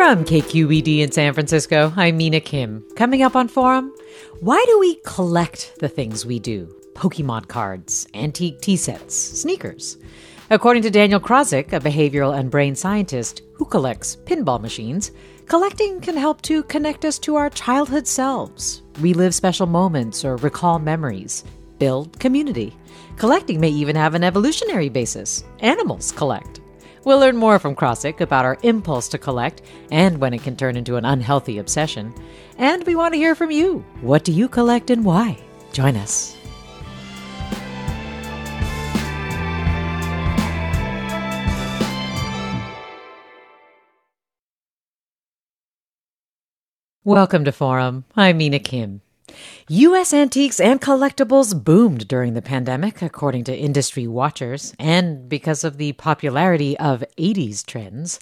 From KQED in San Francisco, I'm Mina Kim. Coming up on Forum, why do we collect the things we do? Pokemon cards, antique tea sets, sneakers. According to Daniel Krawczyk, a behavioral and brain scientist who collects pinball machines, collecting can help to connect us to our childhood selves, relive special moments, or recall memories, build community. Collecting may even have an evolutionary basis. Animals collect. We'll learn more from Krawczyk about our impulse to collect and when it can turn into an unhealthy obsession. And we want to hear from you. What do you collect and why? Join us. Welcome to Forum. I'm Mina Kim. U.S. antiques and collectibles boomed during the pandemic, according to industry watchers, and because of the popularity of 80s trends.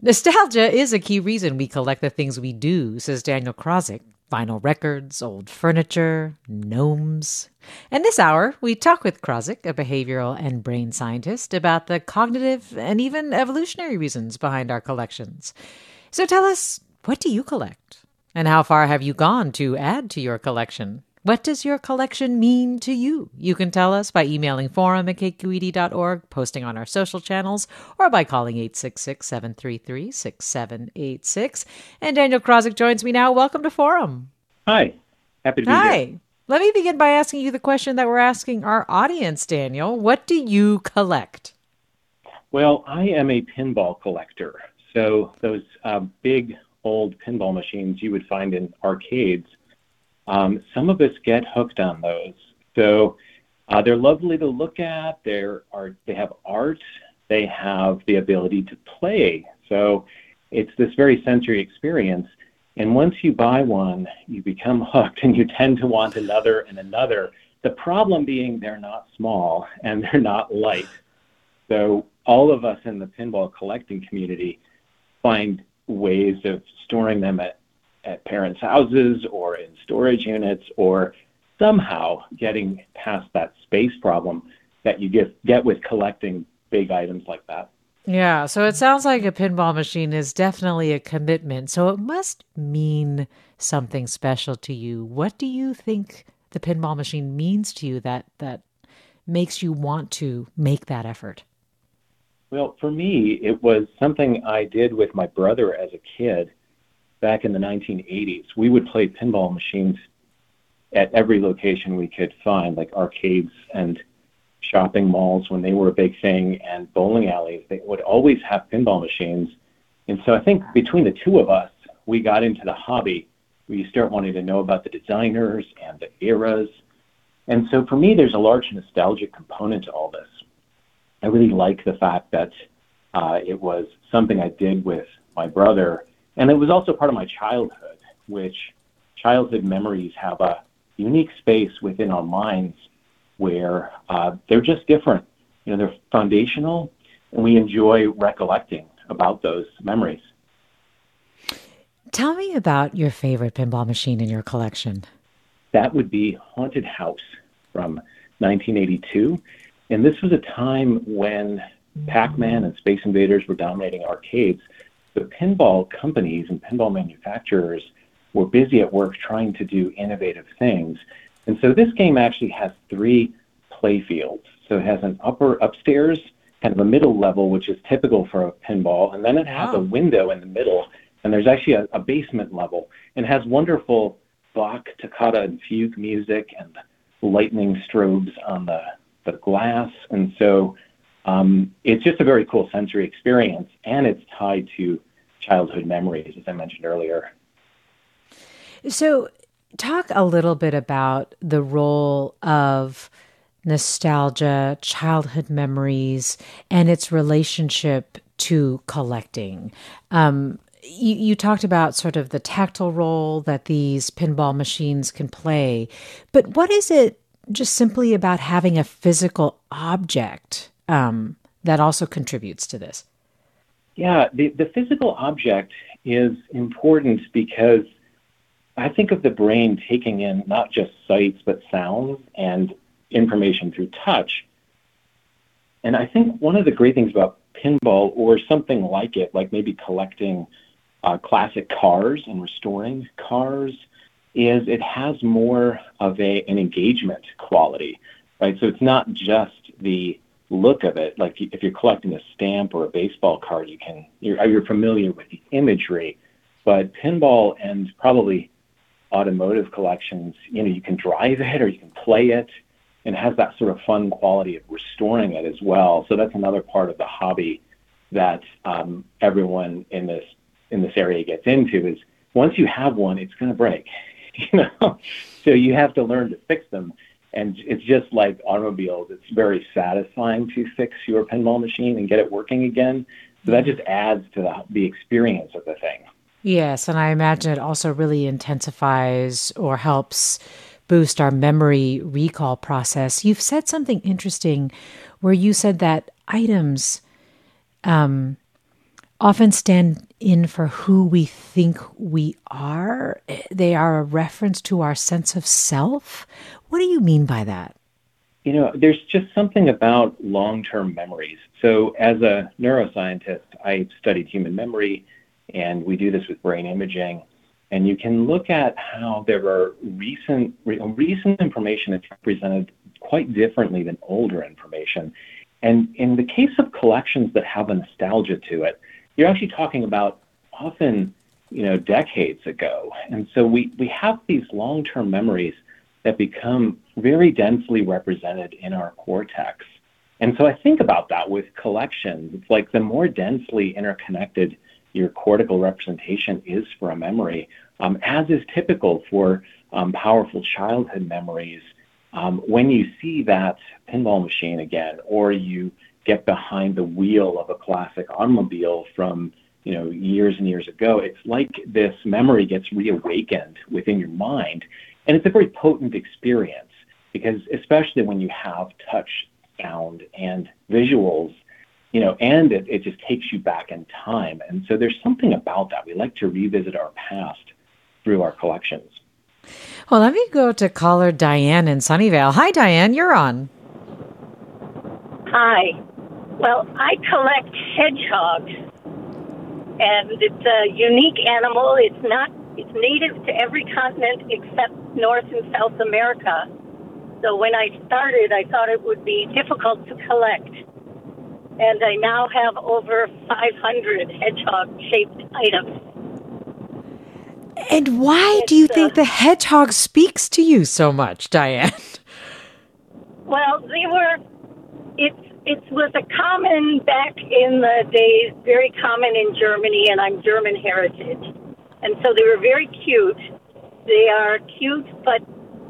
Nostalgia is a key reason we collect the things we do, says Daniel Krawczyk. Vinyl records, old furniture, gnomes. And this hour, we talk with Krawczyk, a behavioral and brain scientist, about the cognitive and even evolutionary reasons behind our collections. So tell us, what do you collect? And how far have you gone to add to your collection? What does your collection mean to you? You can tell us by emailing forum at kqed.org, posting on our social channels, or by calling 866 733 6786. And Daniel Krawczyk joins me now. Welcome to Forum. Hi. Happy to be here. Hi. here. Let me begin by asking you the question that we're asking our audience, Daniel. What do you collect? Well, I am a pinball collector. So those uh, big old pinball machines you would find in arcades, um, some of us get hooked on those. So uh, they're lovely to look at. They're are, they have art. They have the ability to play. So it's this very sensory experience. And once you buy one, you become hooked and you tend to want another and another. The problem being they're not small and they're not light. So all of us in the pinball collecting community find ways of storing them at, at parents' houses or in storage units or somehow getting past that space problem that you get, get with collecting big items like that. Yeah, so it sounds like a pinball machine is definitely a commitment. So it must mean something special to you. What do you think the pinball machine means to you that that makes you want to make that effort? Well, for me, it was something I did with my brother as a kid back in the 1980s. We would play pinball machines at every location we could find, like arcades and shopping malls when they were a big thing, and bowling alleys. They would always have pinball machines. And so I think between the two of us, we got into the hobby. We start wanting to know about the designers and the eras. And so for me, there's a large nostalgic component to all this. I really like the fact that uh, it was something I did with my brother, and it was also part of my childhood, which childhood memories have a unique space within our minds where uh, they're just different. You know, they're foundational, and we enjoy recollecting about those memories. Tell me about your favorite pinball machine in your collection. That would be Haunted House from 1982. And this was a time when Pac Man and Space Invaders were dominating arcades. The pinball companies and pinball manufacturers were busy at work trying to do innovative things. And so this game actually has three play fields. So it has an upper upstairs, kind of a middle level, which is typical for a pinball, and then it has Wow. a oh. window in the middle, and there's actually a, a basement level, and has wonderful Bach toccata and fugue music and lightning strobes on the the glass, and so um, it's just a very cool sensory experience, and it's tied to childhood memories, as I mentioned earlier. So, talk a little bit about the role of nostalgia, childhood memories, and its relationship to collecting. Um, you, you, talked about sort of the tactile role that these pinball machines can play, but what is it just simply about having a physical object um, that also contributes to this? Yeah, the, the physical object is important because I think of the brain taking in not just sights, but sounds and information through touch. And I think one of the great things about pinball or something like it, like maybe collecting uh, classic cars and restoring cars, is it has more of a, an engagement quality, right? So it's not just the look of it. Like if you're collecting a stamp or a baseball card, you can you're, you're familiar with the imagery, but pinball and probably automotive collections, you know, you can drive it or you can play it, and it has that sort of fun quality of restoring it as well. So that's another part of the hobby that um, everyone in this in this area gets into is once you have one, it's going to break, you know. so you have to learn to fix them and it's just like automobiles. It's very satisfying to fix your pinball machine and get it working again. So that just adds to the, the experience of the thing. Yes, and I imagine it also really intensifies or helps boost our memory recall process. You've said something interesting where you said that items um, often stand in for who we think we are. They are a reference to our sense of self. What do you mean by that? You know, there's just something about long term memories. So, as a neuroscientist, I studied human memory, and we do this with brain imaging. And you can look at how there are recent, recent information that's represented quite differently than older information. And in the case of collections that have a nostalgia to it, you're actually talking about often, you know, decades ago. And so we, we have these long term memories that become very densely represented in our cortex. And so I think about that with collections. It's like the more densely interconnected your cortical representation is for a memory, um, as is typical for um, powerful childhood memories. Um, when you see that pinball machine again, or you get behind the wheel of a classic automobile from you know years and years ago, it's like this memory gets reawakened within your mind, and it's a very potent experience because, especially when you have touch, sound, and visuals, you know, and it, it just takes you back in time. And so there's something about that. We like to revisit our past through our collections. Well, let me go to caller Diane in Sunnyvale. Hi, Diane, you're on. Hi. Well, I collect hedgehogs, and it's a unique animal. It's not it's native to every continent except North and South America. So when I started, I thought it would be difficult to collect. And I now have over 500 hedgehog shaped items. And why it's, do you think uh, the hedgehog speaks to you so much, Diane? Well, they were, it, it was a common, back in the days, very common in Germany, and I'm German heritage and so they were very cute. They are cute, but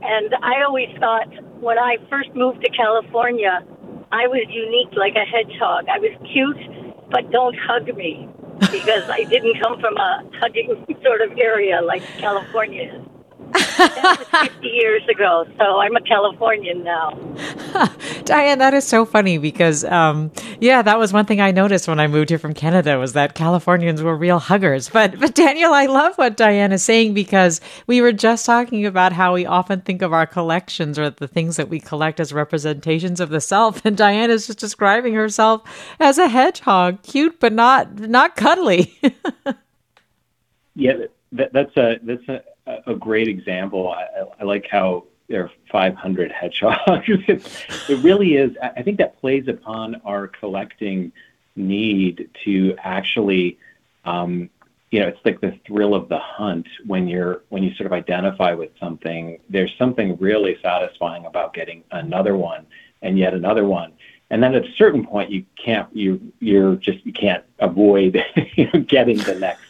and I always thought when I first moved to California, I was unique like a hedgehog. I was cute, but don't hug me because I didn't come from a hugging sort of area like California is that was 50 years ago, so I'm a Californian now. Diane, that is so funny because, um, yeah, that was one thing I noticed when I moved here from Canada was that Californians were real huggers. But, but Daniel, I love what Diane is saying because we were just talking about how we often think of our collections or the things that we collect as representations of the self, and Diane is just describing herself as a hedgehog, cute but not not cuddly. yeah, that, that's a that's a a great example. I, I like how there are 500 hedgehogs. it really is. I think that plays upon our collecting need to actually, um, you know, it's like the thrill of the hunt when you're when you sort of identify with something. There's something really satisfying about getting another one and yet another one. And then at a certain point, you can't you you're just you can't avoid getting the next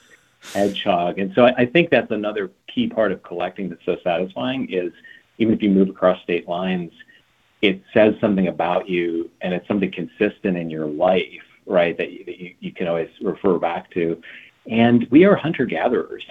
hedgehog. And so I, I think that's another key part of collecting that's so satisfying is even if you move across state lines, it says something about you and it's something consistent in your life, right? That you, that you, you can always refer back to. And we are hunter gatherers.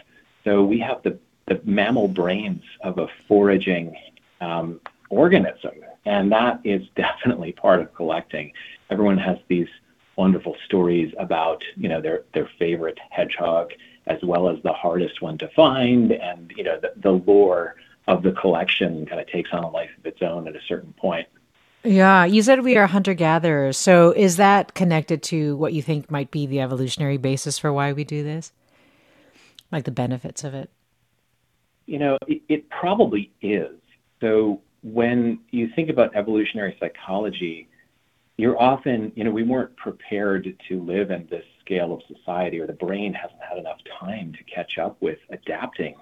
So we have the, the mammal brains of a foraging um, organism. And that is definitely part of collecting. Everyone has these wonderful stories about, you know, their, their favorite hedgehog as well as the hardest one to find and, you know, the, the lore of the collection kind of takes on a life of its own at a certain point. Yeah, you said we are hunter gatherers. So is that connected to what you think might be the evolutionary basis for why we do this? Like the benefits of it? You know, it, it probably is. So when you think about evolutionary psychology, you're often, you know, we weren't prepared to live in this scale of society, or the brain hasn't had enough time to catch up with adapting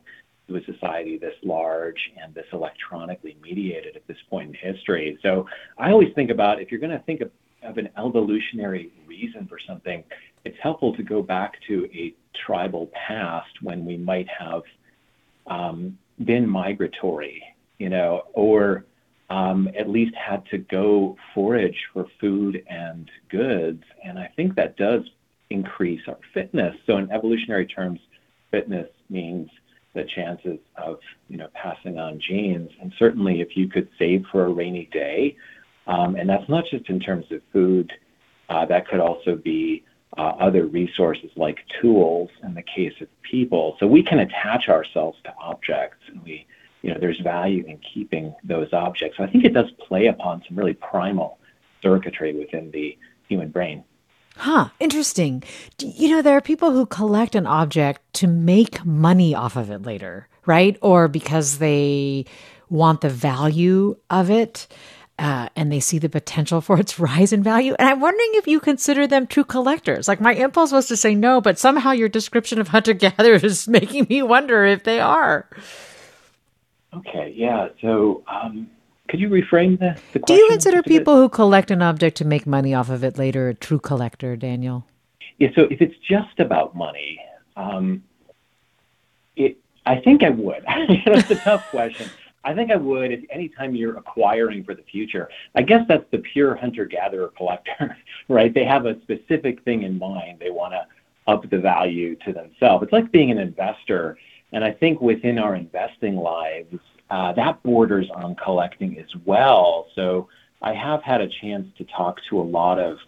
to a society this large and this electronically mediated at this point in history. So I always think about if you're going to think of, of an evolutionary reason for something, it's helpful to go back to a tribal past when we might have um, been migratory, you know, or um, at least had to go forage for food and goods. And I think that does increase our fitness. So in evolutionary terms, fitness means the chances of you know passing on genes. And certainly, if you could save for a rainy day, um, and that's not just in terms of food, uh, that could also be uh, other resources like tools in the case of people. So we can attach ourselves to objects, and we you know there's value in keeping those objects. So I think it does play upon some really primal circuitry within the human brain. Huh, interesting. You know, there are people who collect an object to make money off of it later, right? Or because they want the value of it. Uh, and they see the potential for its rise in value. And I'm wondering if you consider them true collectors. Like my impulse was to say no, but somehow your description of hunter gatherers is making me wonder if they are. Okay, yeah. So um, could you reframe the, the Do you consider people who collect an object to make money off of it later a true collector, Daniel? Yeah, so if it's just about money, um, it, I think I would. That's a tough question. I think I would if anytime you're acquiring for the future. I guess that's the pure hunter gatherer collector, right? They have a specific thing in mind. They want to up the value to themselves. It's like being an investor. And I think within our investing lives, that borders on collecting as well. So I have had a chance to talk to a lot of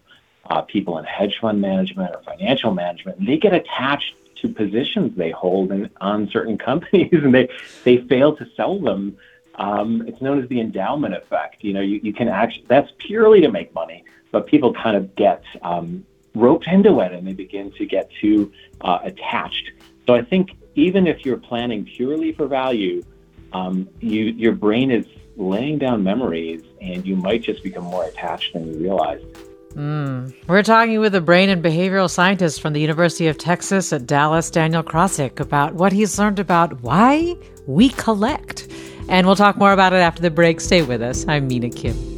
uh, people in hedge fund management or financial management, and they get attached to positions they hold in, on certain companies, and they they fail to sell them. Um, it's known as the endowment effect. You know, you, you can actually that's purely to make money, but people kind of get um, roped into it, and they begin to get too uh, attached. So I think even if you're planning purely for value, um, you your brain is laying down memories, and you might just become more attached than you realize. Mm. We're talking with a brain and behavioral scientist from the University of Texas at Dallas, Daniel Krawczyk, about what he's learned about why we collect. And we'll talk more about it after the break. Stay with us. I'm Mina Kim.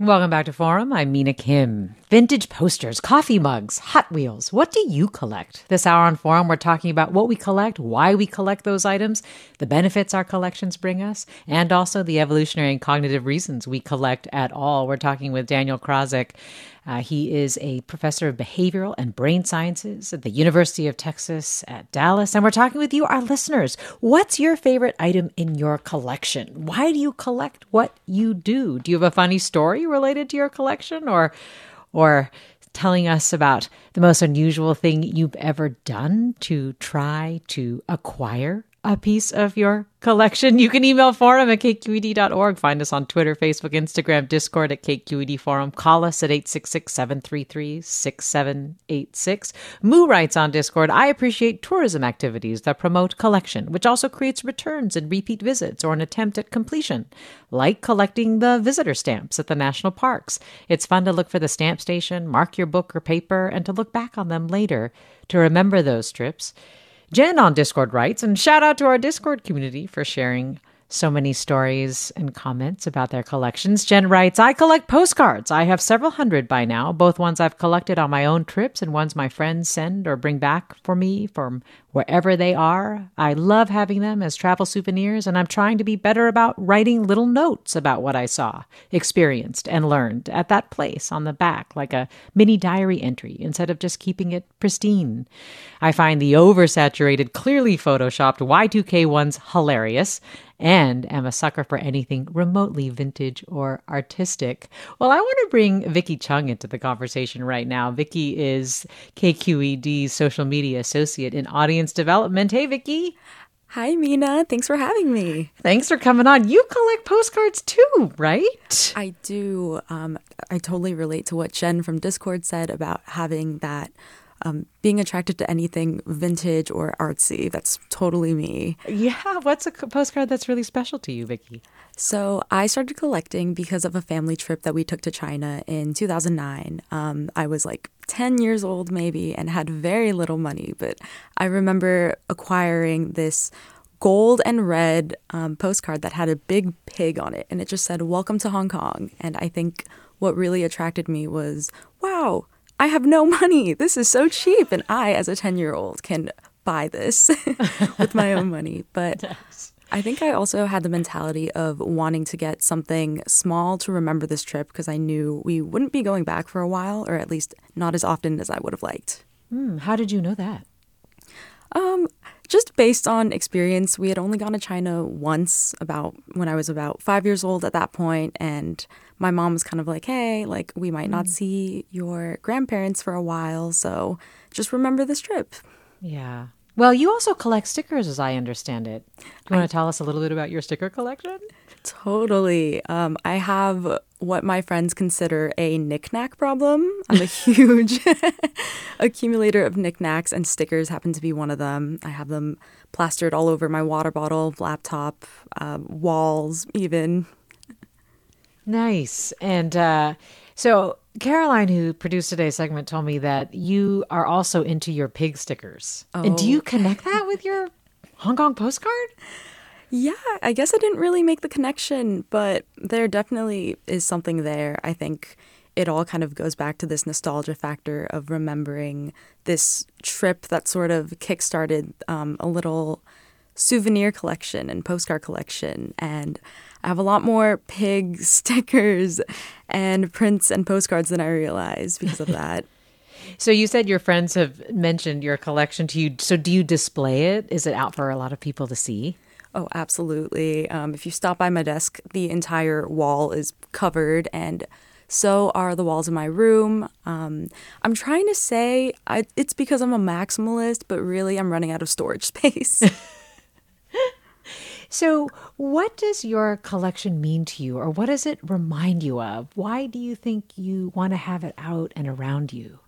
Welcome back to Forum. I'm Mina Kim. Vintage posters, coffee mugs, Hot Wheels. What do you collect? This hour on Forum, we're talking about what we collect, why we collect those items, the benefits our collections bring us, and also the evolutionary and cognitive reasons we collect at all. We're talking with Daniel Krawczyk. Uh, he is a professor of behavioral and brain sciences at the University of Texas at Dallas. And we're talking with you, our listeners. What's your favorite item in your collection? Why do you collect what you do? Do you have a funny story related to your collection or, or telling us about the most unusual thing you've ever done to try to acquire a piece of your collection, you can email forum at kqed.org. Find us on Twitter, Facebook, Instagram, Discord at KQED Forum. Call us at 866 733 6786. Moo writes on Discord I appreciate tourism activities that promote collection, which also creates returns and repeat visits or an attempt at completion, like collecting the visitor stamps at the national parks. It's fun to look for the stamp station, mark your book or paper, and to look back on them later to remember those trips. Jen on Discord writes, and shout out to our Discord community for sharing so many stories and comments about their collections. Jen writes, I collect postcards. I have several hundred by now, both ones I've collected on my own trips and ones my friends send or bring back for me from wherever they are. I love having them as travel souvenirs, and I'm trying to be better about writing little notes about what I saw, experienced, and learned at that place on the back, like a mini diary entry, instead of just keeping it pristine. I find the oversaturated, clearly photoshopped Y2K ones hilarious and am a sucker for anything remotely vintage or artistic. Well, I want to bring Vicky Chung into the conversation right now. Vicky is KQED's social media associate in audience development. Hey, Vicky. Hi, Mina. Thanks for having me. Thanks for coming on. You collect postcards too, right? I do. Um, I totally relate to what Jen from Discord said about having that um, being attracted to anything vintage or artsy. That's totally me. Yeah. What's a postcard that's really special to you, Vicky? So I started collecting because of a family trip that we took to China in 2009. Um, I was like 10 years old, maybe, and had very little money. But I remember acquiring this gold and red um, postcard that had a big pig on it, and it just said, Welcome to Hong Kong. And I think what really attracted me was, wow, I have no money. This is so cheap. And I, as a 10 year old, can buy this with my own money. But I think I also had the mentality of wanting to get something small to remember this trip because I knew we wouldn't be going back for a while, or at least not as often as I would have liked. Hmm, how did you know that? Um, just based on experience, we had only gone to China once about when I was about five years old at that point, and my mom was kind of like, hey, like, we might not mm. see your grandparents for a while, so just remember this trip. Yeah. Well, you also collect stickers, as I understand it. Do you want to tell us a little bit about your sticker collection? Totally. Um, I have what my friends consider a knickknack problem. I'm a huge accumulator of knickknacks, and stickers happen to be one of them. I have them plastered all over my water bottle, laptop, um, walls, even. Nice. And uh, so Caroline, who produced today's segment, told me that you are also into your pig stickers. Oh. And do you oh. connect that with your Hong Kong postcard? Yeah, I guess I didn't really make the connection, but there definitely is something there. I think it all kind of goes back to this nostalgia factor of remembering this trip that sort of kickstarted um, a little souvenir collection and postcard collection. And I have a lot more pig stickers and prints and postcards than I realized because of that. so you said your friends have mentioned your collection to you. So do you display it? Is it out for a lot of people to see? Oh, absolutely. Um, if you stop by my desk, the entire wall is covered, and so are the walls in my room. Um, I'm trying to say I, it's because I'm a maximalist, but really I'm running out of storage space. So, what does your collection mean to you, or what does it remind you of? Why do you think you want to have it out and around you?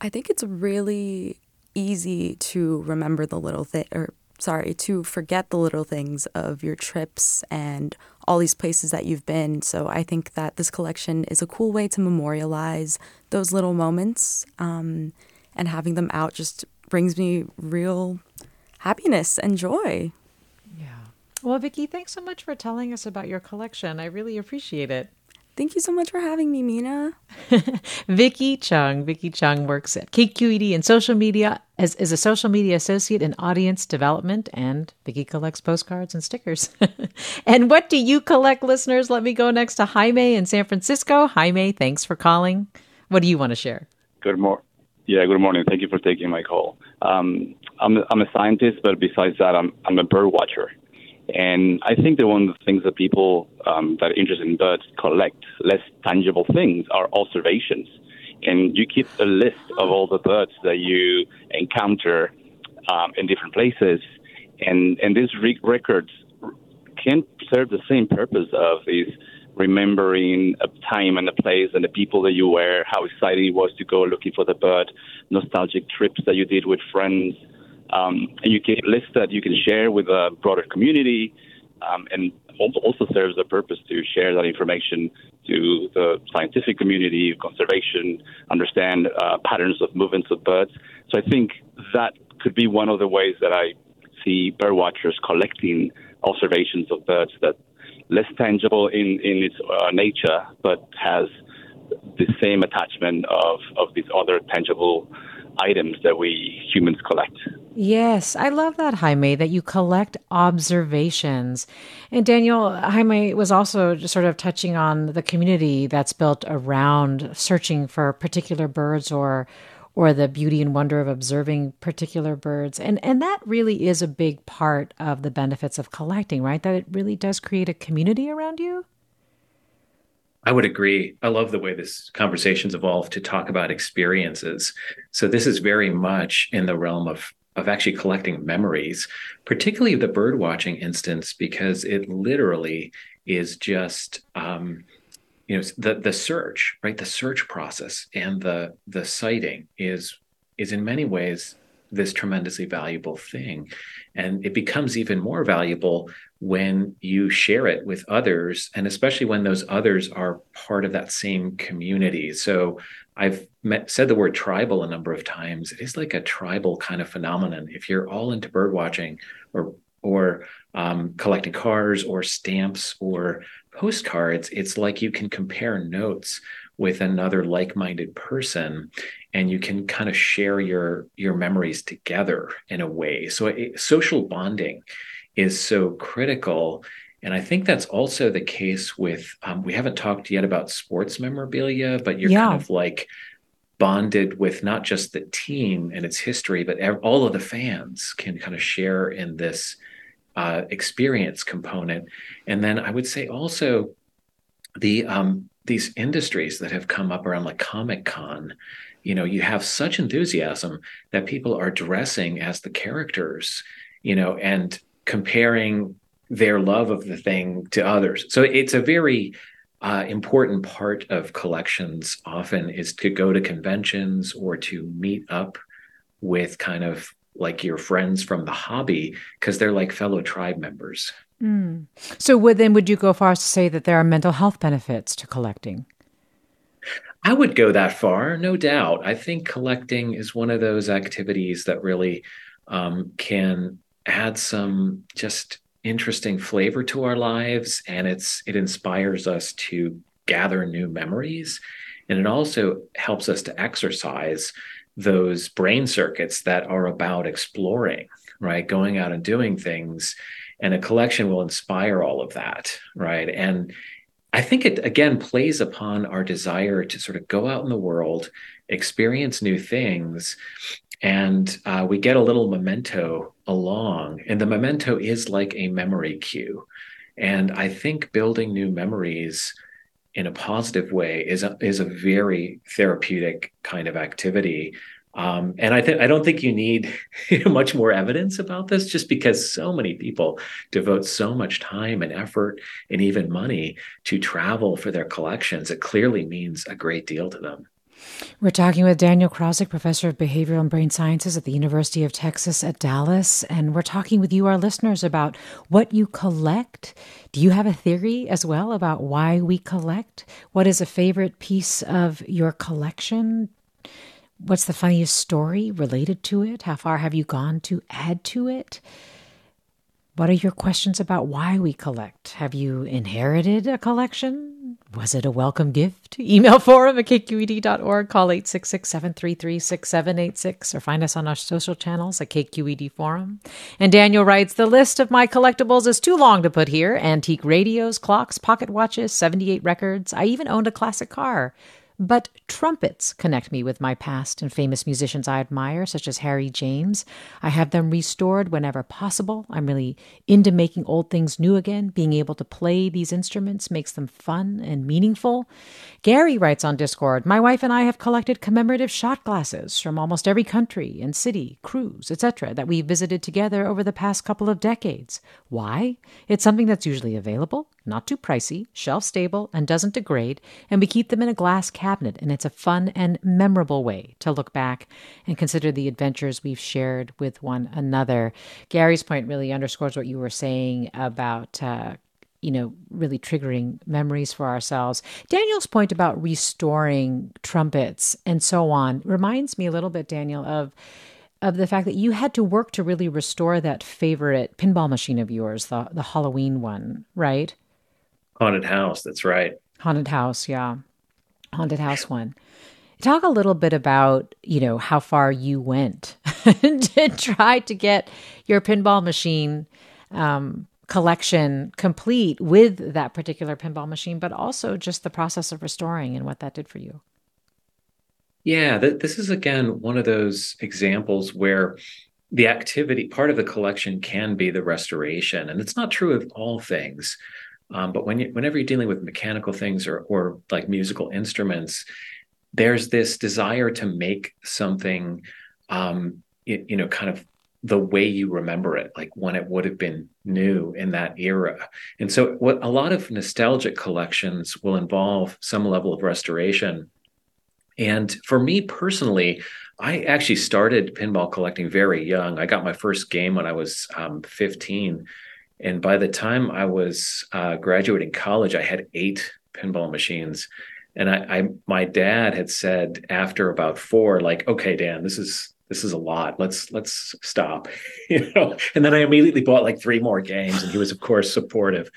I think it's really easy to remember the little thing, or sorry, to forget the little things of your trips and all these places that you've been. So I think that this collection is a cool way to memorialize those little moments um, and having them out just brings me real happiness and joy. Yeah. Well, Vicky, thanks so much for telling us about your collection. I really appreciate it. Thank you so much for having me, Mina. Vicky Chung. Vicky Chung works at KQED in social media as is a social media associate in audience development, and Vicky collects postcards and stickers. and what do you collect, listeners? Let me go next to Jaime in San Francisco. Jaime, thanks for calling. What do you want to share? Good morning. Yeah, good morning. Thank you for taking my call. Um, I'm, a, I'm a scientist, but besides that, I'm, I'm a bird watcher. And I think that one of the things that people um, that are interested in birds collect, less tangible things, are observations. And you keep a list of all the birds that you encounter um, in different places. And, and these re- records can serve the same purpose of these remembering a time and a place and the people that you were, how exciting it was to go looking for the bird, nostalgic trips that you did with friends, um, and you can list that you can share with a broader community, um, and also serves a purpose to share that information to the scientific community, conservation, understand uh, patterns of movements of birds. So I think that could be one of the ways that I see bird watchers collecting observations of birds that less tangible in in its uh, nature, but has the same attachment of of these other tangible items that we humans collect. Yes, I love that, Jaime, that you collect observations. And Daniel, Jaime was also just sort of touching on the community that's built around searching for particular birds or or the beauty and wonder of observing particular birds. And and that really is a big part of the benefits of collecting, right? That it really does create a community around you. I would agree. I love the way this conversation's evolved to talk about experiences. So this is very much in the realm of of actually collecting memories, particularly the bird watching instance, because it literally is just um, you know the the search, right? The search process and the the sighting is is in many ways this tremendously valuable thing. And it becomes even more valuable when you share it with others, and especially when those others are part of that same community. So I've met, said the word tribal a number of times. It is like a tribal kind of phenomenon. If you're all into bird watching or or um, collecting cars or stamps or postcards, it's like you can compare notes with another like-minded person and you can kind of share your your memories together in a way so it, social bonding is so critical and i think that's also the case with um, we haven't talked yet about sports memorabilia but you're yeah. kind of like bonded with not just the team and its history but all of the fans can kind of share in this uh, experience component and then i would say also the um, these industries that have come up around like comic con you know you have such enthusiasm that people are dressing as the characters you know and comparing their love of the thing to others so it's a very uh, important part of collections often is to go to conventions or to meet up with kind of like your friends from the hobby because they're like fellow tribe members Mm. So, would, then would you go far as to say that there are mental health benefits to collecting? I would go that far, no doubt. I think collecting is one of those activities that really um, can add some just interesting flavor to our lives, and it's it inspires us to gather new memories, and it also helps us to exercise those brain circuits that are about exploring, right? Going out and doing things and a collection will inspire all of that right and i think it again plays upon our desire to sort of go out in the world experience new things and uh, we get a little memento along and the memento is like a memory cue and i think building new memories in a positive way is a, is a very therapeutic kind of activity um, and I think I don't think you need much more evidence about this, just because so many people devote so much time and effort and even money to travel for their collections. It clearly means a great deal to them. We're talking with Daniel Krawczyk, professor of behavioral and brain sciences at the University of Texas at Dallas, and we're talking with you, our listeners, about what you collect. Do you have a theory as well about why we collect? What is a favorite piece of your collection? what's the funniest story related to it? How far have you gone to add to it? What are your questions about why we collect? Have you inherited a collection? Was it a welcome gift? Email forum at kqed.org, call 866 733 6786, or find us on our social channels at KQED Forum. And Daniel writes The list of my collectibles is too long to put here antique radios, clocks, pocket watches, 78 records. I even owned a classic car. But trumpets connect me with my past and famous musicians I admire, such as Harry James. I have them restored whenever possible. I'm really into making old things new again. Being able to play these instruments makes them fun and meaningful. Gary writes on Discord My wife and I have collected commemorative shot glasses from almost every country and city, cruise, etc., that we've visited together over the past couple of decades. Why? It's something that's usually available, not too pricey, shelf stable, and doesn't degrade, and we keep them in a glass cabinet, and it's a fun and memorable way to look back and consider the adventures we've shared with one another. Gary's point really underscores what you were saying about. Uh, you know, really triggering memories for ourselves. Daniel's point about restoring trumpets and so on reminds me a little bit, Daniel, of of the fact that you had to work to really restore that favorite pinball machine of yours, the the Halloween one, right? Haunted house, that's right. Haunted house, yeah. Haunted house one. Talk a little bit about, you know, how far you went to try to get your pinball machine um, collection complete with that particular pinball machine, but also just the process of restoring and what that did for you. Yeah, th- this is again one of those examples where the activity part of the collection can be the restoration, and it's not true of all things. Um, but when you, whenever you're dealing with mechanical things or or like musical instruments, there's this desire to make something, um, you, you know, kind of the way you remember it, like when it would have been new in that era. And so, what a lot of nostalgic collections will involve some level of restoration. And for me personally, I actually started pinball collecting very young. I got my first game when I was um, 15. And by the time I was uh, graduating college, I had eight pinball machines. And I, I, my dad had said after about four, like, okay, Dan, this is this is a lot. Let's let's stop, you know. And then I immediately bought like three more games, and he was, of course, supportive.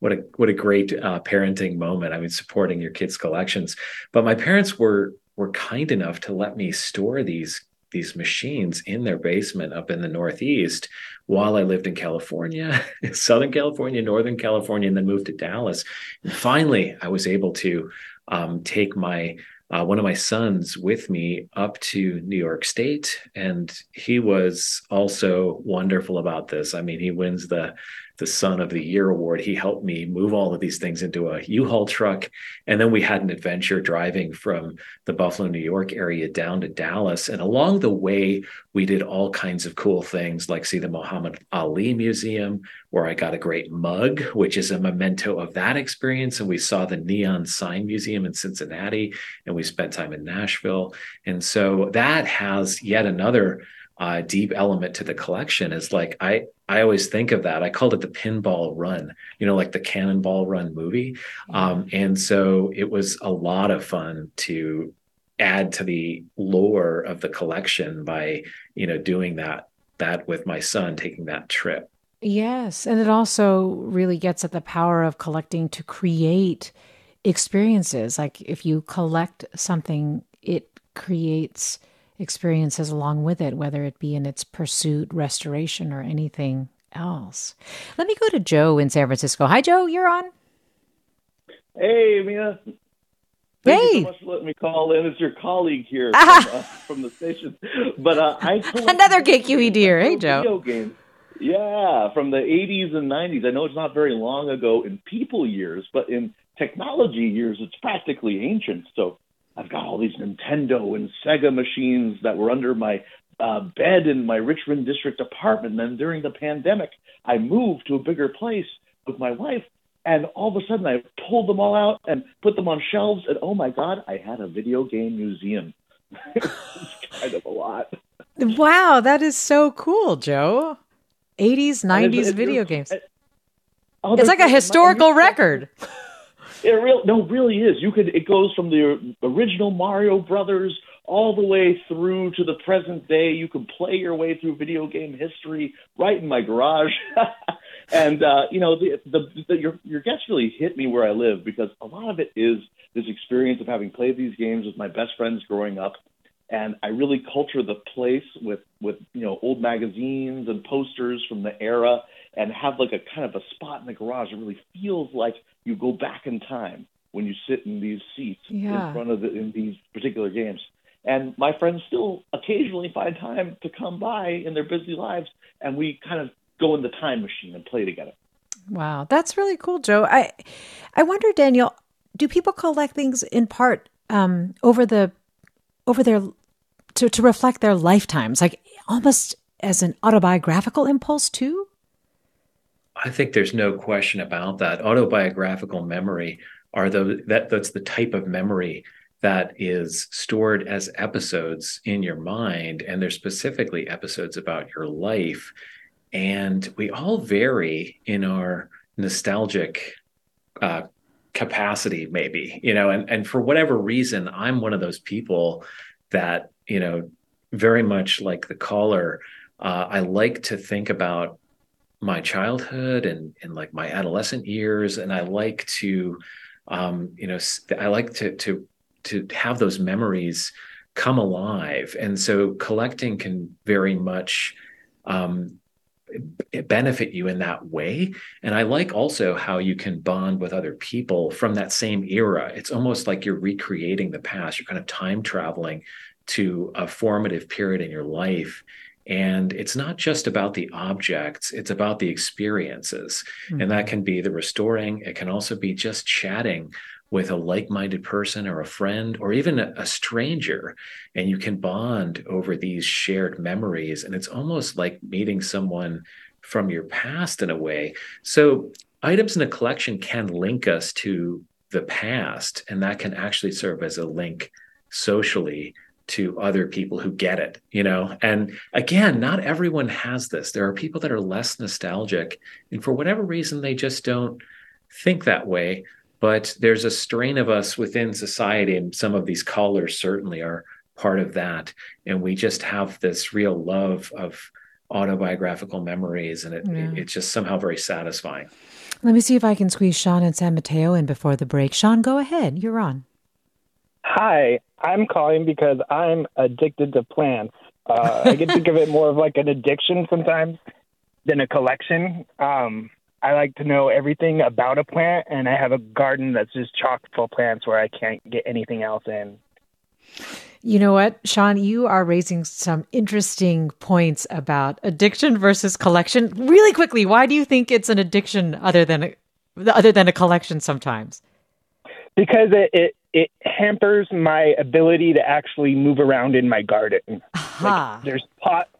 What a what a great uh, parenting moment. I mean, supporting your kids' collections. But my parents were were kind enough to let me store these these machines in their basement up in the Northeast while I lived in California, Southern California, Northern California, and then moved to Dallas. And finally, I was able to um, take my uh, one of my sons with me up to New York State, and he was also wonderful about this. I mean, he wins the the Son of the Year award. He helped me move all of these things into a U-Haul truck, and then we had an adventure driving from the Buffalo, New York area down to Dallas. And along the way, we did all kinds of cool things, like see the Muhammad Ali Museum, where I got a great mug, which is a memento of that experience. And we saw the Neon Sign Museum in Cincinnati, and we spent time in Nashville. And so that has yet another uh, deep element to the collection is like I I always think of that. I called it the pinball run, you know, like the cannonball run movie. Um, and so it was a lot of fun to add to the lore of the collection by, you know, doing that that with my son, taking that trip. Yes. And it also really gets at the power of collecting to create experiences. Like if you collect something, it creates experiences along with it, whether it be in its pursuit, restoration, or anything else. Let me go to Joe in San Francisco. Hi, Joe. You're on. Hey, Mina. Thank hey. you so much for letting me call in as your colleague here from, uh, from the station. But uh, I another KQED dear. Hey, Joe. Video games. Yeah, from the 80s and 90s. I know it's not very long ago in people years, but in technology years, it's practically ancient. So I've got all these Nintendo and Sega machines that were under my uh, bed in my Richmond district apartment. And then during the pandemic, I moved to a bigger place with my wife. And all of a sudden, I pulled them all out and put them on shelves. And oh my God, I had a video game museum. it's kind of a lot. Wow, that is so cool, Joe. 80s, 90s video games. Oh, it's like a historical record. It real no, really is. You could. It goes from the original Mario Brothers all the way through to the present day. You can play your way through video game history right in my garage. and uh, you know, the, the, the, your your guest really hit me where I live because a lot of it is this experience of having played these games with my best friends growing up, and I really culture the place with with you know old magazines and posters from the era, and have like a kind of a spot in the garage. It really feels like you go back in time when you sit in these seats yeah. in front of the, in these particular games. And my friends still occasionally find time to come by in their busy lives, and we kind of go in the time machine and play together. Wow, that's really cool, Joe. I, I wonder, Daniel, do people collect things in part um, over the, over their, to to reflect their lifetimes, like almost as an autobiographical impulse too? I think there's no question about that. Autobiographical memory are the that that's the type of memory that is stored as episodes in your mind and they're specifically episodes about your life and we all vary in our nostalgic uh, capacity maybe you know and, and for whatever reason i'm one of those people that you know very much like the caller uh, i like to think about my childhood and and like my adolescent years and i like to um, you know i like to to to have those memories come alive. And so collecting can very much um, benefit you in that way. And i like also how you can bond with other people from that same era. It's almost like you're recreating the past. You're kind of time traveling to a formative period in your life and it's not just about the objects, it's about the experiences. Mm-hmm. And that can be the restoring, it can also be just chatting with a like minded person or a friend or even a, a, stranger. And you can bond over these shared memories. And it's almost like meeting someone from your past in a way. So, items in a collection can link us to the past, and that can actually serve as a link socially to other people who get it, you know? And again, not everyone has this. There are people that are less nostalgic, and for whatever reason, they just don't think that way. But there's a strain of us within society, and some of these callers certainly are part of that. And we just have this real love of autobiographical memories, and it, yeah. it's just somehow very satisfying. Let me see if I can squeeze Sean and San Mateo in before the break. Sean, go ahead. You're on. Hi, I'm calling because I'm addicted to plants. Uh, I can think of it more of like an addiction sometimes than a collection. Um, I like to know everything about a plant, and I have a garden that's just chock full of plants where I can't get anything else in. You know what, Sean, you are raising some interesting points about addiction versus collection. Really quickly, why do you think it's an addiction other than a, other than a collection sometimes? Because it, it it hampers my ability to actually move around in my garden. Like, there's pots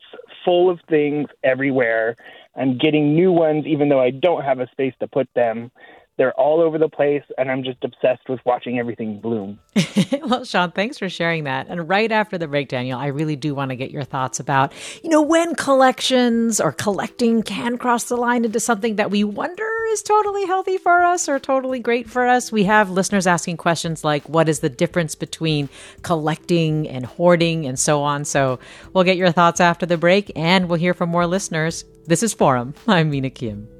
full of things everywhere. I'm getting new ones, even though I don't have a space to put them. They're all over the place, and I'm just obsessed with watching everything bloom. well, Sean, thanks for sharing that. And right after the break, Daniel, I really do want to get your thoughts about, you know, when collections or collecting can cross the line into something that we wonder is totally healthy for us or totally great for us. We have listeners asking questions like, what is the difference between collecting and hoarding and so on? So we'll get your thoughts after the break, and we'll hear from more listeners. This is Forum. I'm Mina Kim.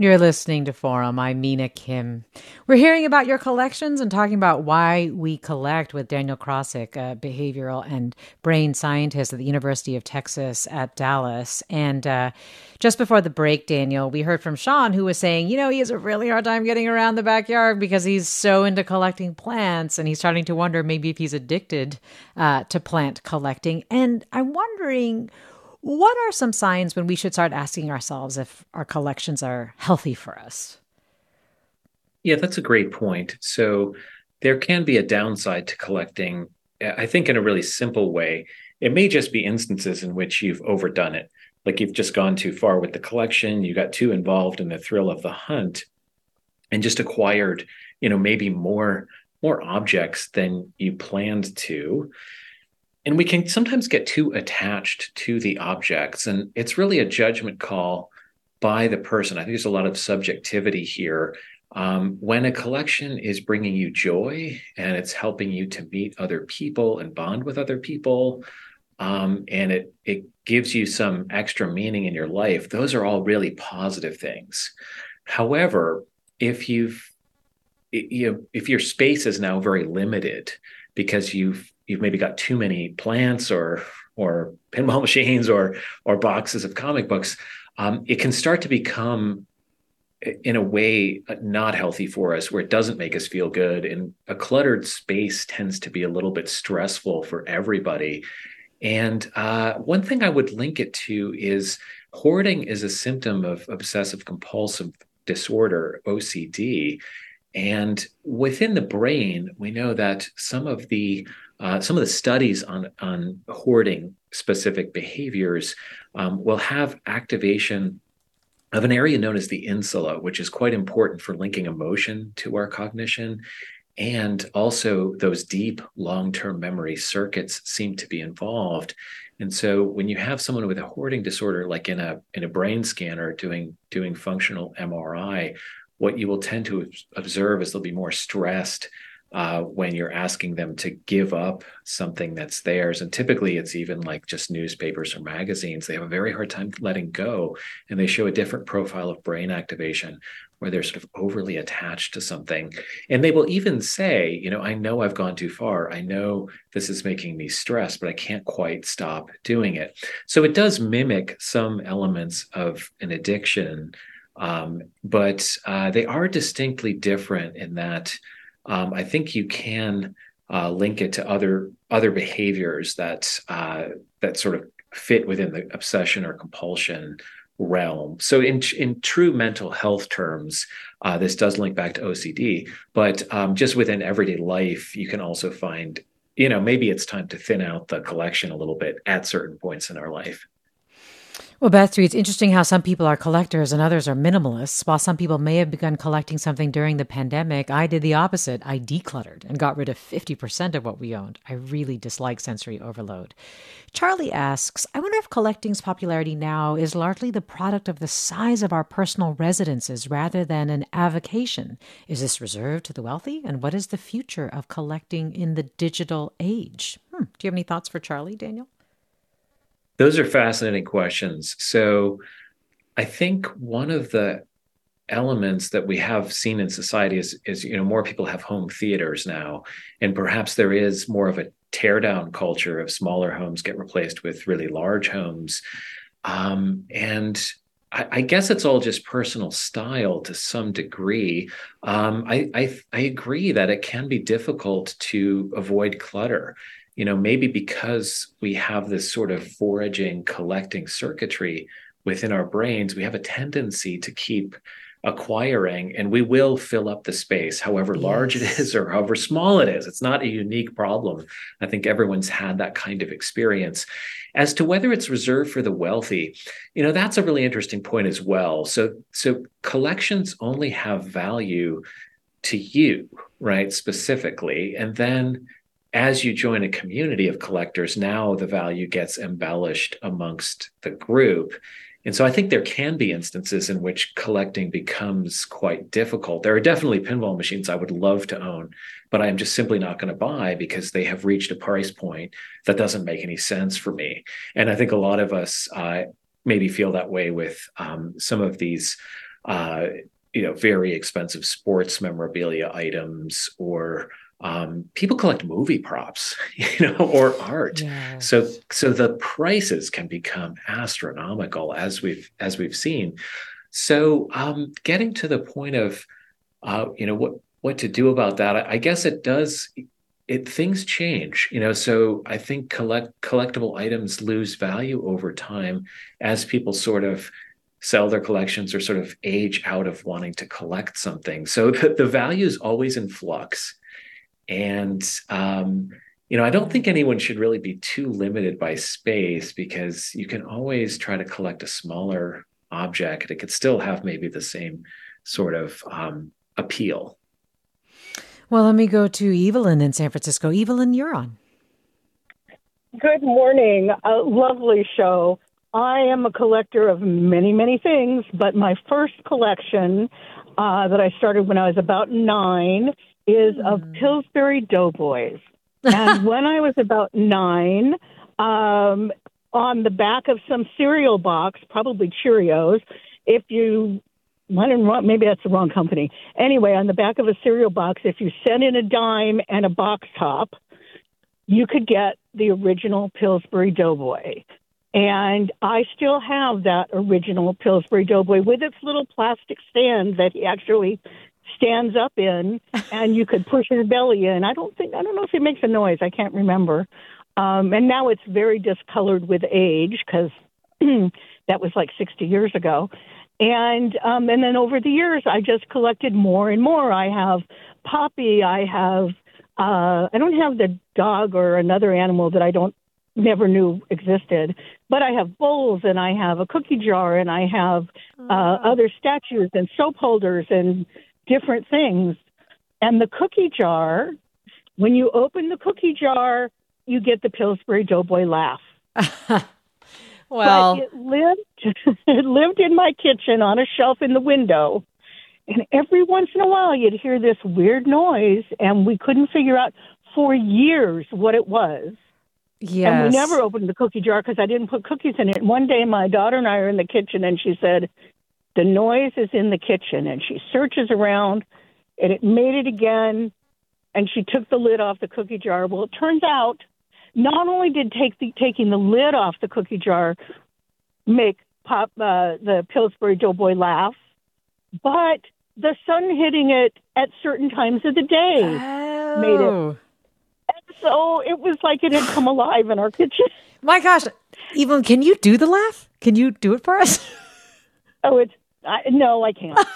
You're listening to Forum. I'm Mina Kim. We're hearing about your collections and talking about why we collect with Daniel Krawczyk, a behavioral and brain scientist at the University of Texas at Dallas. And uh, just before the break, Daniel, we heard from Sean, who was saying, you know, he has a really hard time getting around the backyard because he's so into collecting plants, and he's starting to wonder maybe if he's addicted uh, to plant collecting. And I'm wondering what are some signs when we should start asking ourselves if our collections are healthy for us? Yeah, that's a great point. So there can be a downside to collecting, I think, in a really simple way. It may just be instances in which you've overdone it. Like you've just gone too far with the collection, you got too involved in the thrill of the hunt and just acquired, you know, maybe more more objects than you planned to and we can sometimes get too attached to the objects and it's really a judgment call by the person. I think there's a lot of subjectivity here. Um, when a collection is bringing you joy and it's helping you to meet other people and bond with other people um, and it it gives you some extra meaning in your life those are all really positive things. However if you've you know, if your space is now very limited because you've you've maybe got too many plants or or pinball machines or or boxes of comic books, um, it can start to become in a way not healthy for us where it doesn't make us feel good. And a cluttered space tends to be a little bit stressful for everybody. And uh, one thing i would link it to is hoarding is a symptom of obsessive compulsive disorder ocd and within the brain we know that some of the uh, some of the studies on, on hoarding specific behaviors um, will have activation of an area known as the insula, which is quite important for linking emotion to our cognition. And also, those deep long term memory circuits seem to be involved. And so, when you have someone with a hoarding disorder, like in a in a brain scanner doing doing functional MRI, what you will tend to observe is they'll be more stressed, uh, when you're asking them to give up something that's theirs. And typically it's even like just newspapers or magazines. They have a very hard time letting go. And they show a different profile of brain activation where they're sort of overly attached to something. And they will even say, you know, I know I've gone too far. I know this is making me stressed, but I can't quite stop doing it. So it does mimic some elements of an addiction. Um, but uh, they are distinctly different in that um, I think you can uh, link it to other other behaviors that uh, that sort of fit within the obsession or compulsion realm. So in in true mental health terms, uh, this does link back to OCD, but um, just within everyday life, you can also find, you know, maybe it's time to thin out the collection a little bit at certain points in our life. Well, Beth, it's interesting how some people are collectors and others are minimalists. While some people may have begun collecting something during the pandemic, I did the opposite. I decluttered and got rid of 50% of what we owned. I really dislike sensory overload. Charlie asks I wonder if collecting's popularity now is largely the product of the size of our personal residences rather than an avocation. Is this reserved to the wealthy? And what is the future of collecting in the digital age? Hmm. Do you have any thoughts for Charlie, Daniel? Those are fascinating questions. So, I think one of the elements that we have seen in society is, is you know more people have home theaters now, and perhaps there is more of a teardown culture of smaller homes get replaced with really large homes, um, and I, guess it's all just personal style to some degree. Um, I, I I agree that it can be difficult to avoid clutter you know, maybe because we have this sort of foraging, collecting circuitry within our brains, we have a tendency to keep acquiring and we will fill up the space however large it is or however small it is. It's not a unique problem. I think everyone's had that kind of experience. As to whether it's reserved for the wealthy you know that's a really interesting point as well. So so collections only have value to you right specifically. And then as you join a community of collectors, now the value gets embellished amongst the group. And so I think there can be instances in which collecting becomes quite difficult. There are definitely pinball machines I would love to own, but I'm just simply not going to buy because they have reached a price point that doesn't make any sense for me. And I think a lot of us uh, maybe feel that way with um, some of these. Uh, you know, very expensive sports memorabilia items or um, people collect movie props, you know, or art. So so the prices can become astronomical as we've as we've seen. So um, getting to the point of uh, you know what what to do about that, I, I guess it does. It things change, you know. So I think collect collectible items lose value over time as people sort of sell their collections or sort of age out of wanting to collect something. So the, the value is always in flux and, um, you know, I don't think anyone should really be too limited by space because you can always try to collect a smaller object. It could still have maybe the same sort of um, appeal. Well, let me go to Evelyn in San Francisco. Evelyn, you're on. Good morning. A lovely show. I am a collector of many, many things, but my first collection uh, that I started when I was about nine is mm. of Pillsbury Doughboys. and when I was about nine, um, on the back of some cereal box, probably Cheerios, if you went in wrong, maybe that's the wrong company. Anyway, on the back of a cereal box, if you sent in a dime and a box top, you could get the original Pillsbury Doughboy. And I still have that original Pillsbury Doughboy with its little plastic stand that he actually stands up in, and you could push his belly in. I don't think I don't know if he makes a noise. I can't remember. Um, and now it's very discolored with age because that was like 60 years ago. And um, and then over the years, I just collected more and more. I have Poppy. I have uh, I don't have the dog or another animal that I don't never knew existed. But I have bowls and I have a cookie jar and I have uh, other statues and soap holders and different things. And the cookie jar, when you open the cookie jar, you get the Pillsbury Doughboy laugh. well, but it lived it lived in my kitchen on a shelf in the window. And every once in a while you'd hear this weird noise and we couldn't figure out for years what it was. Yes. And we never opened the cookie jar because I didn't put cookies in it. And one day my daughter and I are in the kitchen and she said, the noise is in the kitchen, and she searches around, and it made it again. And she took the lid off the cookie jar. Well, it turns out not only did take the, taking the lid off the cookie jar make pop uh, the Pillsbury Doughboy laugh, but the sun hitting it at certain times of the day oh. made it. And so it was like it had come alive in our kitchen. My gosh, Evelyn, can you do the laugh? Can you do it for us? Oh, it's I, no, I can't.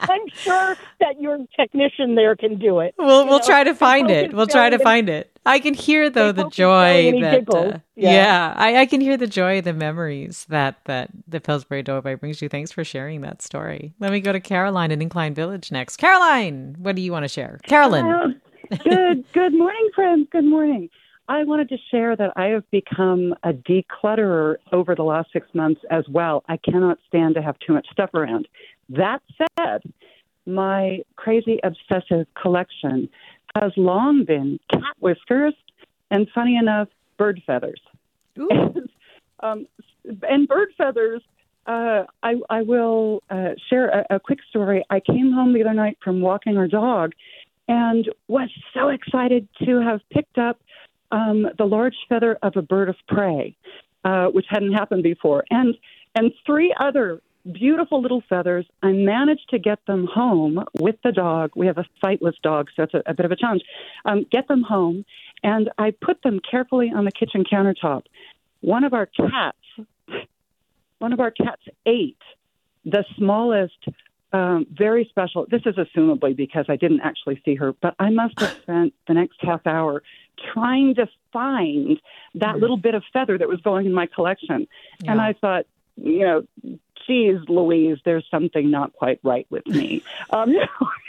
I'm sure that your technician there can do it. We'll we'll know? try to find it. We'll try to find it. I can hear though the joy that uh, yeah, yeah I, I, can hear the joy, the memories that that the Pillsbury Doughboy brings you. Thanks for sharing that story. Let me go to Caroline in Incline Village next. Caroline, what do you want to share? Carolyn. Uh, good good morning, friends. Good morning. I wanted to share that I have become a declutterer over the last six months as well. I cannot stand to have too much stuff around. That said, my crazy obsessive collection has long been cat whiskers and, funny enough, bird feathers. And, um, and bird feathers, uh, I, I will uh, share a, a quick story. I came home the other night from walking our dog and was so excited to have picked up um, the large feather of a bird of prey, uh, which hadn't happened before, and and three other beautiful little feathers. I managed to get them home with the dog. We have a sightless dog, so it's a, a bit of a challenge. Um, get them home, and I put them carefully on the kitchen countertop. One of our cats, one of our cats ate the smallest um, very special. This is assumably because I didn't actually see her, but I must have spent the next half hour trying to find that mm. little bit of feather that was going in my collection. Yeah. And I thought, you know, geez, Louise, there's something not quite right with me. um,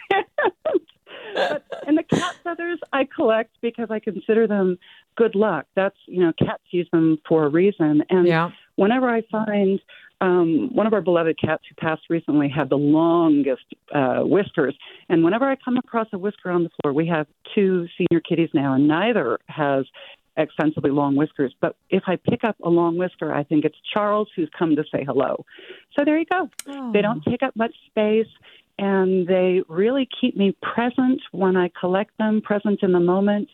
but, and the cat feathers I collect because I consider them good luck. That's, you know, cats use them for a reason. And yeah. whenever I find um, one of our beloved cats who passed recently had the longest uh, whiskers. And whenever I come across a whisker on the floor, we have two senior kitties now, and neither has extensively long whiskers. But if I pick up a long whisker, I think it's Charles who's come to say hello. So there you go. Oh. They don't take up much space and they really keep me present when I collect them, present in the moment.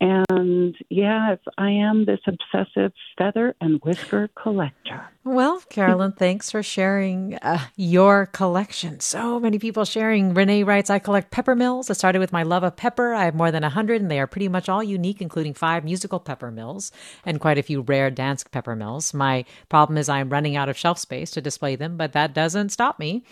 And yeah, I am this obsessive feather and whisker collector. Well, Carolyn, thanks for sharing uh, your collection. So many people sharing. Renee writes, I collect Peppermills. I started with my love of pepper. I have more than 100, and they are pretty much all unique, including five musical Peppermills and quite a few rare Dansk Peppermills. My problem is I'm running out of shelf space to display them, but that doesn't stop me.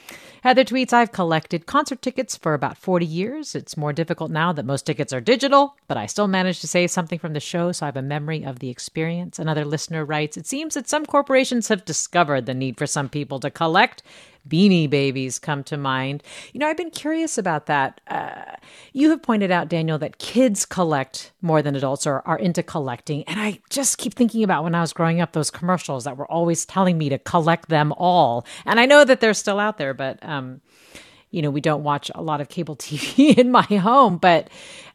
Heather tweets, I've collected concert tickets for about 40 years. It's more difficult now that most tickets are digital, but I still manage to save something from the show, so I have a memory of the experience. Another listener writes, It seems that some corporations have discovered the need for some people to collect. Beanie babies come to mind. You know, I've been curious about that. Uh, you have pointed out, Daniel, that kids collect more than adults or are into collecting. And I just keep thinking about when I was growing up, those commercials that were always telling me to collect them all. And I know that they're still out there, but. Um, you know, we don't watch a lot of cable TV in my home, but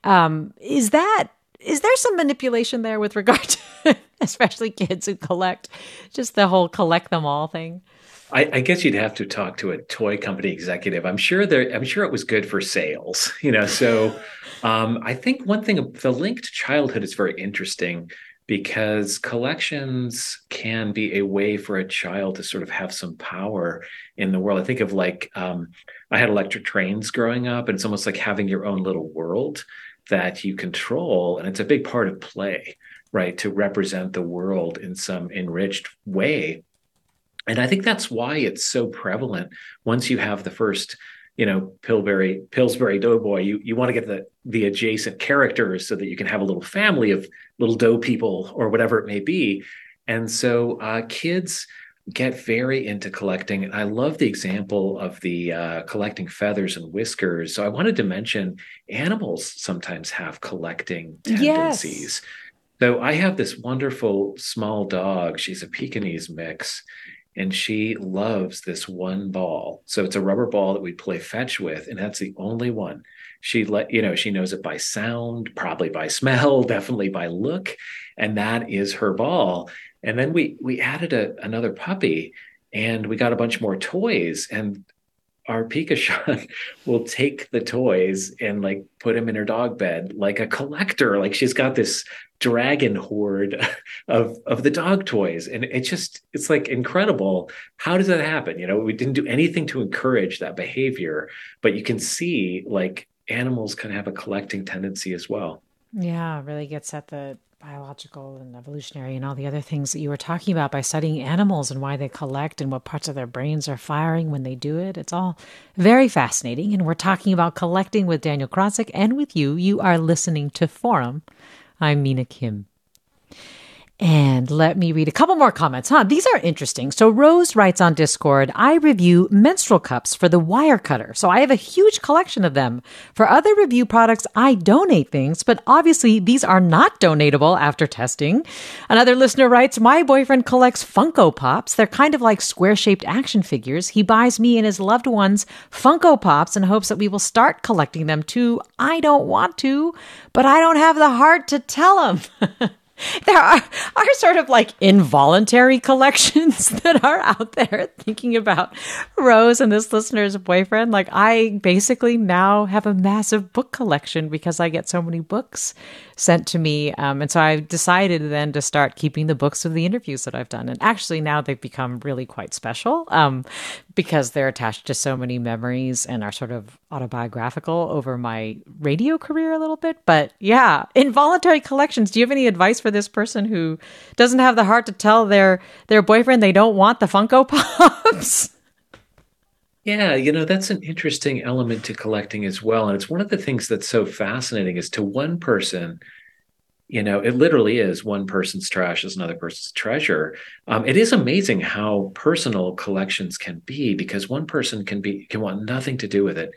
um, is that is there some manipulation there with regard to especially kids who collect just the whole collect them all thing I, I, guess you'd have to talk to a toy company executive. I'm sure there. I'm sure it was good for sales. You know, so um, I think one thing the link to childhood is very interesting because collections can be a way for a child to sort of have some power in the world. I think of like um, I had electric trains growing up, and it's almost like having your own little world that you control. And it's a big part of play, right? To represent the world in some enriched way. And I think that's why it's so prevalent once you have the first you know Pillsbury Pillsbury Doughboy, you you want to get the the adjacent characters so that you can have a little family of little dough people or whatever it may be. And so uh, kids get very into collecting. And I love the example of the uh, collecting feathers and whiskers. So I wanted to mention animals sometimes have collecting tendencies. Yes. So I have this wonderful small dog. She's a Pekingese mix. And she loves this one ball. So it's a rubber ball that we play fetch with, and that's the only one. She let you know, she knows it by sound, probably by smell, definitely by look. And that is her ball. And then we we added a, another puppy and we got a bunch more toys and our Pikachon will take the toys and like put them in her dog bed like a collector. Like she's got this dragon horde of of the dog toys, and it's just it's like incredible. How does that happen? You know, we didn't do anything to encourage that behavior, but you can see like animals kind of have a collecting tendency as well. Yeah, really gets at the biological and evolutionary and all the other things that you were talking about by studying animals and why they collect and what parts of their brains are firing when they do it. It's all very fascinating. And we're talking about collecting with Daniel Krawczyk and with you. You are listening to Forum. I'm Mina Kim. And let me read a couple more comments, huh? These are interesting. So Rose writes on Discord, I review menstrual cups for the Wirecutter. So I have a huge collection of them. For other review products, I donate things, but obviously these are not donatable after testing. Another listener writes, My boyfriend collects Funko Pops. They're kind of like square shaped action figures. He buys me and his loved ones Funko Pops in hopes that we will start collecting them too. I don't want to, but I don't have the heart to tell him. there are, are sort of like involuntary collections that are out there thinking about Rose and this listener's boyfriend. Like, I basically now have a massive book collection because I get so many books sent to me. Um, and so I decided then to start keeping the books of the interviews that I've done. And actually, now they've become really quite special um, because they're attached to so many memories and are sort of autobiographical over my radio career a little bit. But yeah, involuntary collections. Do you have any advice for this person who doesn't have the heart to tell their their boyfriend they don't want the Funko Pops? Yeah, you know, that's an interesting element to collecting as well. And it's one of the things that's so fascinating is to one person, you know, it literally is one person's trash is another person's treasure. Um, it is amazing how personal collections can be because one person can be can want nothing to do with it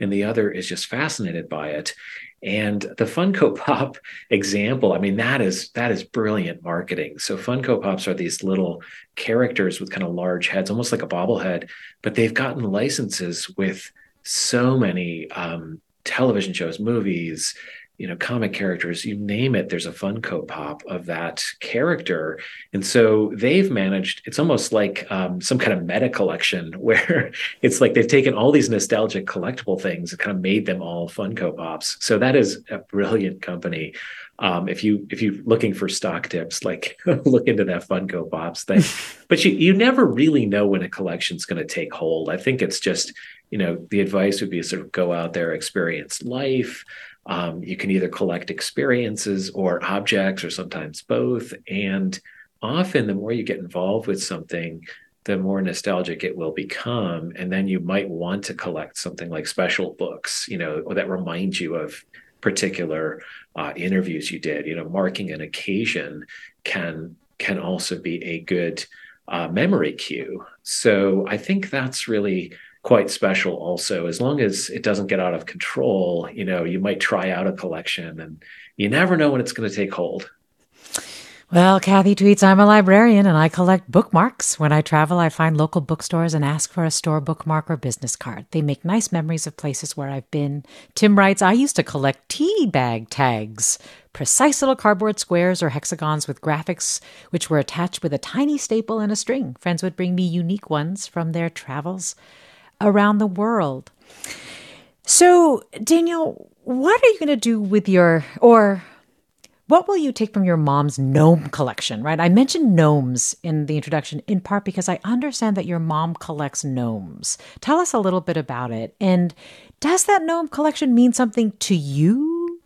and the other is just fascinated by it. And the Funko Pop example, I mean, that is that is brilliant marketing. So Funko Pops are these little characters with kind of large heads, almost like a bobblehead, but they've gotten licenses with so many um, television shows, movies, you know, comic characters, you name it, there's a Funko Pop of that character. And so they've managed, it's almost like um, some kind of meta collection where it's like they've taken all these nostalgic collectible things and kind of made them all Funko Pops. So that is a brilliant company. Um, if you if you're looking for stock tips, like look into that Funko Pops thing. but you you never really know when a collection's going to take hold. I think it's just you know the advice would be sort of go out there, experience life. Um, you can either collect experiences or objects, or sometimes both. And often, the more you get involved with something, the more nostalgic it will become. And then you might want to collect something like special books, you know, that remind you of particular uh, interviews you did. You know, marking an occasion can can also be a good uh, memory cue. So I think that's really quite special also as long as it doesn't get out of control you know you might try out a collection and you never know when it's going to take hold well, Kathy tweets, I'm a librarian and I collect bookmarks. When I travel, I find local bookstores and ask for a store bookmark or business card. They make nice memories of places where I've been. Tim writes, I used to collect tea bag tags, precise little cardboard squares or hexagons with graphics, which were attached with a tiny staple and a string. Friends would bring me unique ones from their travels around the world. So, Daniel, what are you going to do with your, or what will you take from your mom's gnome collection, right? I mentioned gnomes in the introduction in part because I understand that your mom collects gnomes. Tell us a little bit about it. And does that gnome collection mean something to you?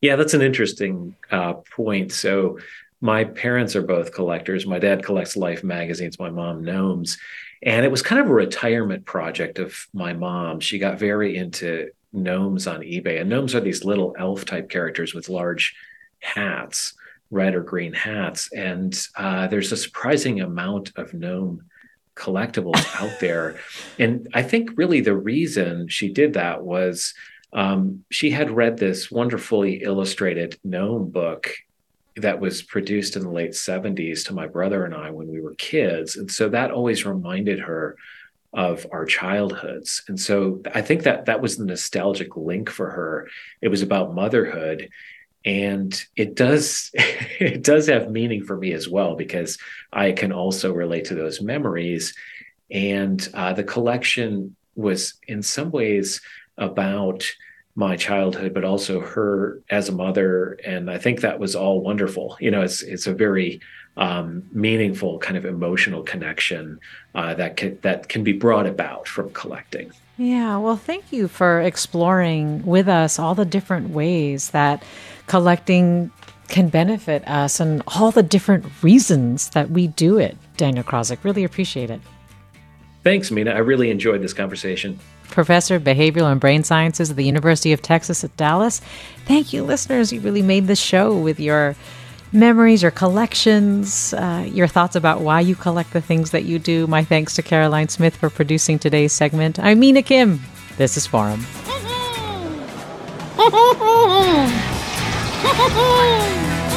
Yeah, that's an interesting uh, point. So, my parents are both collectors. My dad collects Life magazines, my mom, gnomes. And it was kind of a retirement project of my mom. She got very into gnomes on eBay. And gnomes are these little elf type characters with large hats, red or green hats. And uh, there's a surprising amount of gnome collectibles out there. And I think really the reason she did that was um, she had read this wonderfully illustrated gnome book that was produced in the late 70s to my brother and I when we were kids. And so that always reminded her of our childhoods. And so I think that that was the nostalgic link for her. It was about motherhood and it does it does have meaning for me as well because I can also relate to those memories and uh, the collection was in some ways about my childhood, but also her as a mother. And I think that was all wonderful. You know, it's it's a very um, meaningful kind of emotional connection uh, that can that can be brought about from collecting. Yeah, well, thank you for exploring with us all the different ways that collecting can benefit us and all the different reasons that we do it. Daniel Krawczyk, really appreciate it. Thanks, Mina. I really enjoyed this conversation professor of behavioral and brain sciences at the University of Texas at Dallas. Thank you, listeners. You really made this show with your memories, your collections, uh, your thoughts about why you collect the things that you do. My thanks to Caroline Smith for producing today's segment. I'm Mina Kim. This is Forum.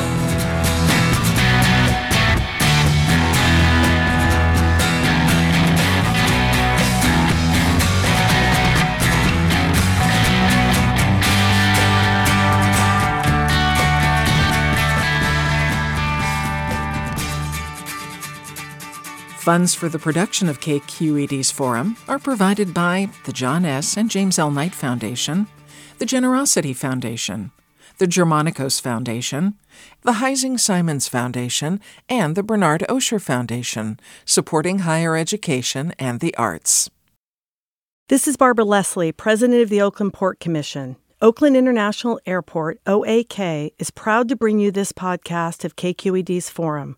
Funds for the production of KQED's forum are provided by the John S. and James L. Knight Foundation, the Generosity Foundation, the Germanacos Foundation, the Heising Simons Foundation, and the Bernard Osher Foundation, supporting higher education and the arts. This is Barbara Leslie, President of the Oakland Port Commission. Oakland International Airport, OAK, is proud to bring you this podcast of KQED's Forum.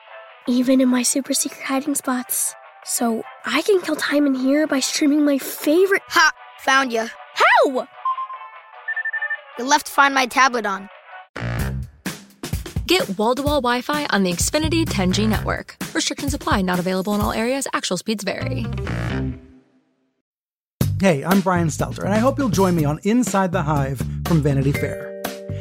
even in my super secret hiding spots. So I can kill time in here by streaming my favorite. Ha! Found you. How? You left Find My tablet on. Get wall to wall Wi Fi on the Xfinity 10G network. Restrictions apply, not available in all areas. Actual speeds vary. Hey, I'm Brian Stelter, and I hope you'll join me on Inside the Hive from Vanity Fair.